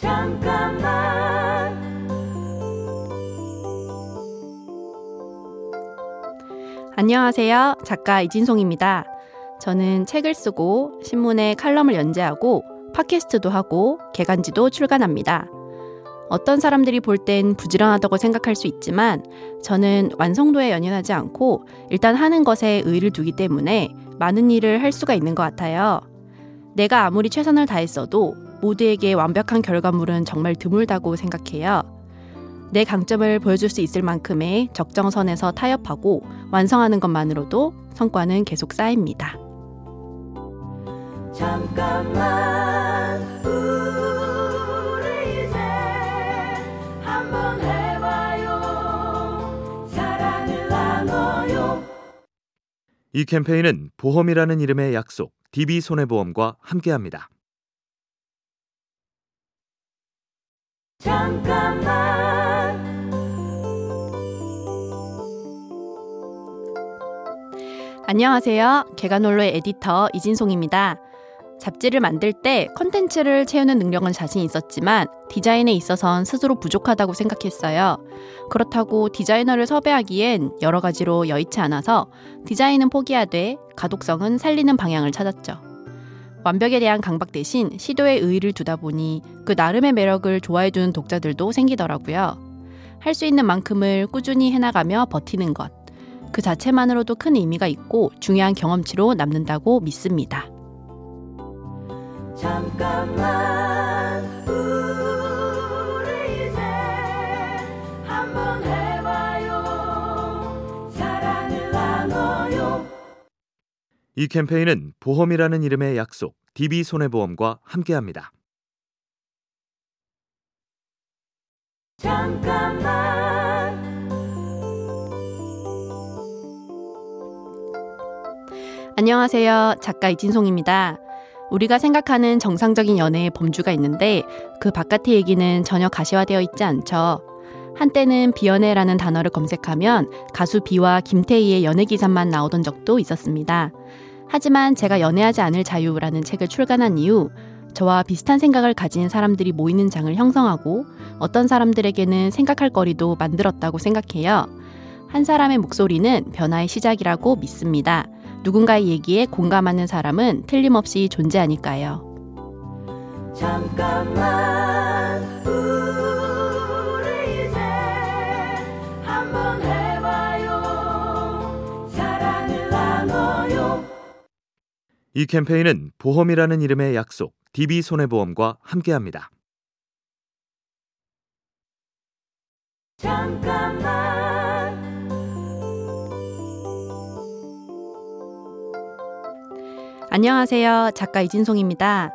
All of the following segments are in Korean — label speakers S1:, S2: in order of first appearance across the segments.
S1: 잠깐만
S2: 안녕하세요. 작가 이진송입니다. 저는 책을 쓰고 신문에 칼럼을 연재하고 팟캐스트도 하고 개간지도 출간합니다. 어떤 사람들이 볼 땐 부지런하다고 생각할 수 있지만 저는 완성도에 연연하지 않고 일단 하는 것에 의의를 두기 때문에 많은 일을 할 수가 있는 것 같아요. 내가 아무리 최선을 다했어도 모두에게 완벽한 결과물은 정말 드물다고 생각해요. 내 강점을 보여줄 수 있을 만큼의 적정선에서 타협하고 완성하는 것만으로도 성과는 계속 쌓입니다.
S1: 잠깐만 우리 이제 한번 해봐요 사랑을 나눠요
S3: 이 캠페인은 보험이라는 이름의 약속 DB손해보험과 함께합니다.
S1: 잠깐만
S2: 안녕하세요. 개간홀로의 에디터 이진송입니다. 잡지를 만들 때 컨텐츠를 채우는 능력은 자신 있었지만 디자인에 있어선 스스로 부족하다고 생각했어요. 그렇다고 디자이너를 섭외하기엔 여러 가지로 여의치 않아서 디자인은 포기하되 가독성은 살리는 방향을 찾았죠. 완벽에 대한 강박 대신 시도에 의의를 두다 보니 그 나름의 매력을 좋아해 주는 독자들도 생기더라고요. 할 수 있는 만큼을 꾸준히 해나가며 버티는 것. 그 자체만으로도 큰 의미가 있고 중요한 경험치로 남는다고 믿습니다.
S1: 잠깐만 이
S3: 캠페인은 보험이라는 이름의 약속 DB손해보험과 함께합니다.
S1: 잠깐만
S2: 안녕하세요. 작가 이진송입니다. 우리가 생각하는 정상적인 연애의 범주가 있는데 그 바깥의 얘기는 전혀 가시화되어 있지 않죠. 한때는 비연애라는 단어를 검색하면 가수 비와 김태희의 연애 기사만 나오던 적도 있었습니다. 하지만 제가 연애하지 않을 자유라는 책을 출간한 이후 저와 비슷한 생각을 가진 사람들이 모이는 장을 형성하고 어떤 사람들에게는 생각할 거리도 만들었다고 생각해요. 한 사람의 목소리는 변화의 시작이라고 믿습니다. 누군가의 얘기에 공감하는 사람은 틀림없이 존재하니까요.
S1: 잠깐만 이
S3: 캠페인은 보험이라는 이름의 약속 DB손해보험과 함께합니다.
S1: 잠깐만
S2: 안녕하세요. 작가 이진송입니다.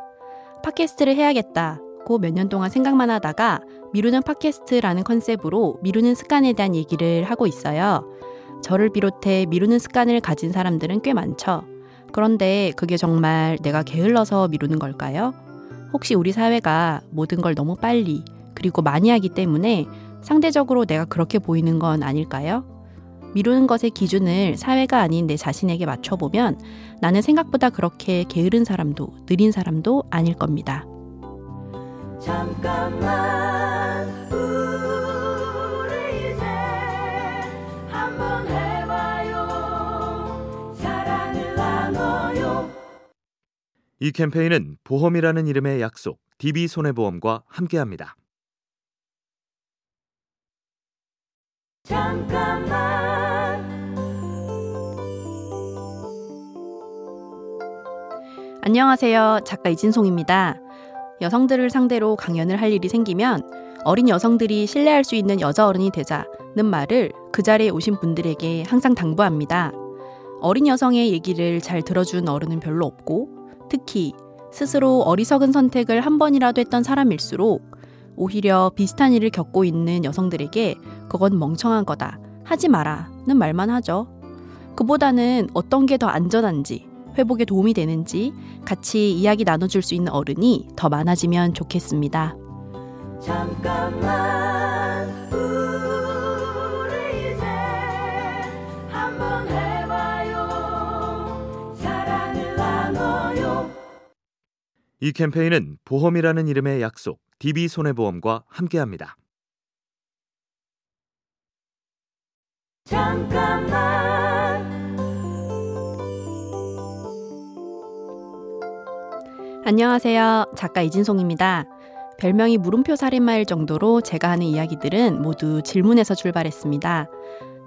S2: 팟캐스트를 해야겠다 고 몇 년 동안 생각만 하다가 미루는 팟캐스트라는 컨셉으로 미루는 습관에 대한 얘기를 하고 있어요. 저를 비롯해 미루는 습관을 가진 사람들은 꽤 많죠. 그런데 그게 정말 내가 게을러서 미루는 걸까요? 혹시 우리 사회가 모든 걸 너무 빨리 그리고 많이 하기 때문에 상대적으로 내가 그렇게 보이는 건 아닐까요? 미루는 것의 기준을 사회가 아닌 내 자신에게 맞춰보면 나는 생각보다 그렇게 게으른 사람도 느린 사람도 아닐 겁니다.
S1: 잠깐만 이
S3: 캠페인은 보험이라는 이름의 약속 DB손해보험과 함께합니다.
S1: 잠깐만
S2: 안녕하세요. 작가 이진송입니다. 여성들을 상대로 강연을 할 일이 생기면 어린 여성들이 신뢰할 수 있는 여자 어른이 되자는 말을 그 자리에 오신 분들에게 항상 당부합니다. 어린 여성의 얘기를 잘 들어준 어른은 별로 없고 특히 스스로 어리석은 선택을 한 번이라도 했던 사람일수록 오히려 비슷한 일을 겪고 있는 여성들에게 그건 멍청한 거다. 하지 마라는 말만 하죠. 그보다는 어떤 게 더 안전한지, 회복에 도움이 되는지 같이 이야기 나눠줄 수 있는 어른이 더 많아지면 좋겠습니다.
S1: 잠깐만 이
S3: 캠페인은 보험이라는 이름의 약속 DB손해보험과 함께합니다.
S1: 잠깐만
S2: 안녕하세요. 작가 이진송입니다. 별명이 물음표 살인마일 정도로 제가 하는 이야기들은 모두 질문에서 출발했습니다.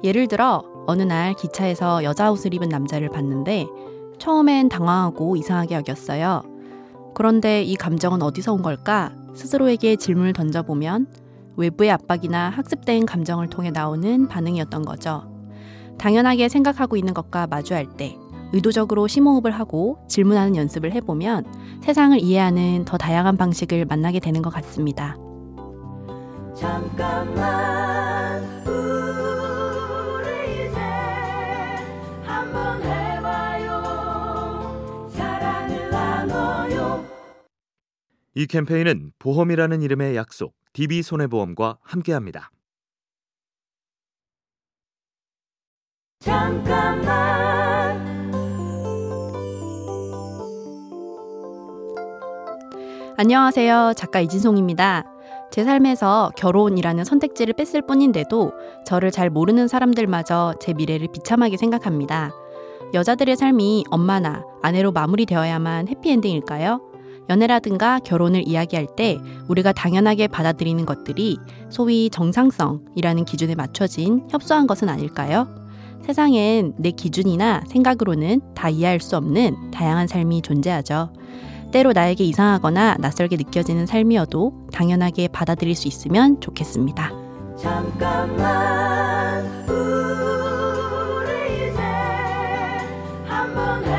S2: 예를 들어 어느 날 기차에서 여자 옷을 입은 남자를 봤는데 처음엔 당황하고 이상하게 여겼어요. 그런데 이 감정은 어디서 온 걸까? 스스로에게 질문을 던져보면 외부의 압박이나 학습된 감정을 통해 나오는 반응이었던 거죠. 당연하게 생각하고 있는 것과 마주할 때 의도적으로 심호흡을 하고 질문하는 연습을 해보면 세상을 이해하는 더 다양한 방식을 만나게 되는 것 같습니다.
S1: 잠깐만 이
S3: 캠페인은 보험이라는 이름의 약속, DB손해보험과 함께합니다.
S1: 잠깐만
S2: 안녕하세요. 작가 이진송입니다. 제 삶에서 결혼이라는 선택지를 뺐을 뿐인데도 저를 잘 모르는 사람들마저 제 미래를 비참하게 생각합니다. 여자들의 삶이 엄마나 아내로 마무리되어야만 해피엔딩일까요? 연애라든가 결혼을 이야기할 때 우리가 당연하게 받아들이는 것들이 소위 정상성이라는 기준에 맞춰진 협소한 것은 아닐까요? 세상엔 내 기준이나 생각으로는 다 이해할 수 없는 다양한 삶이 존재하죠. 때로 나에게 이상하거나 낯설게 느껴지는 삶이어도 당연하게 받아들일 수 있으면 좋겠습니다.
S1: 잠깐만 우리 이제 한번 해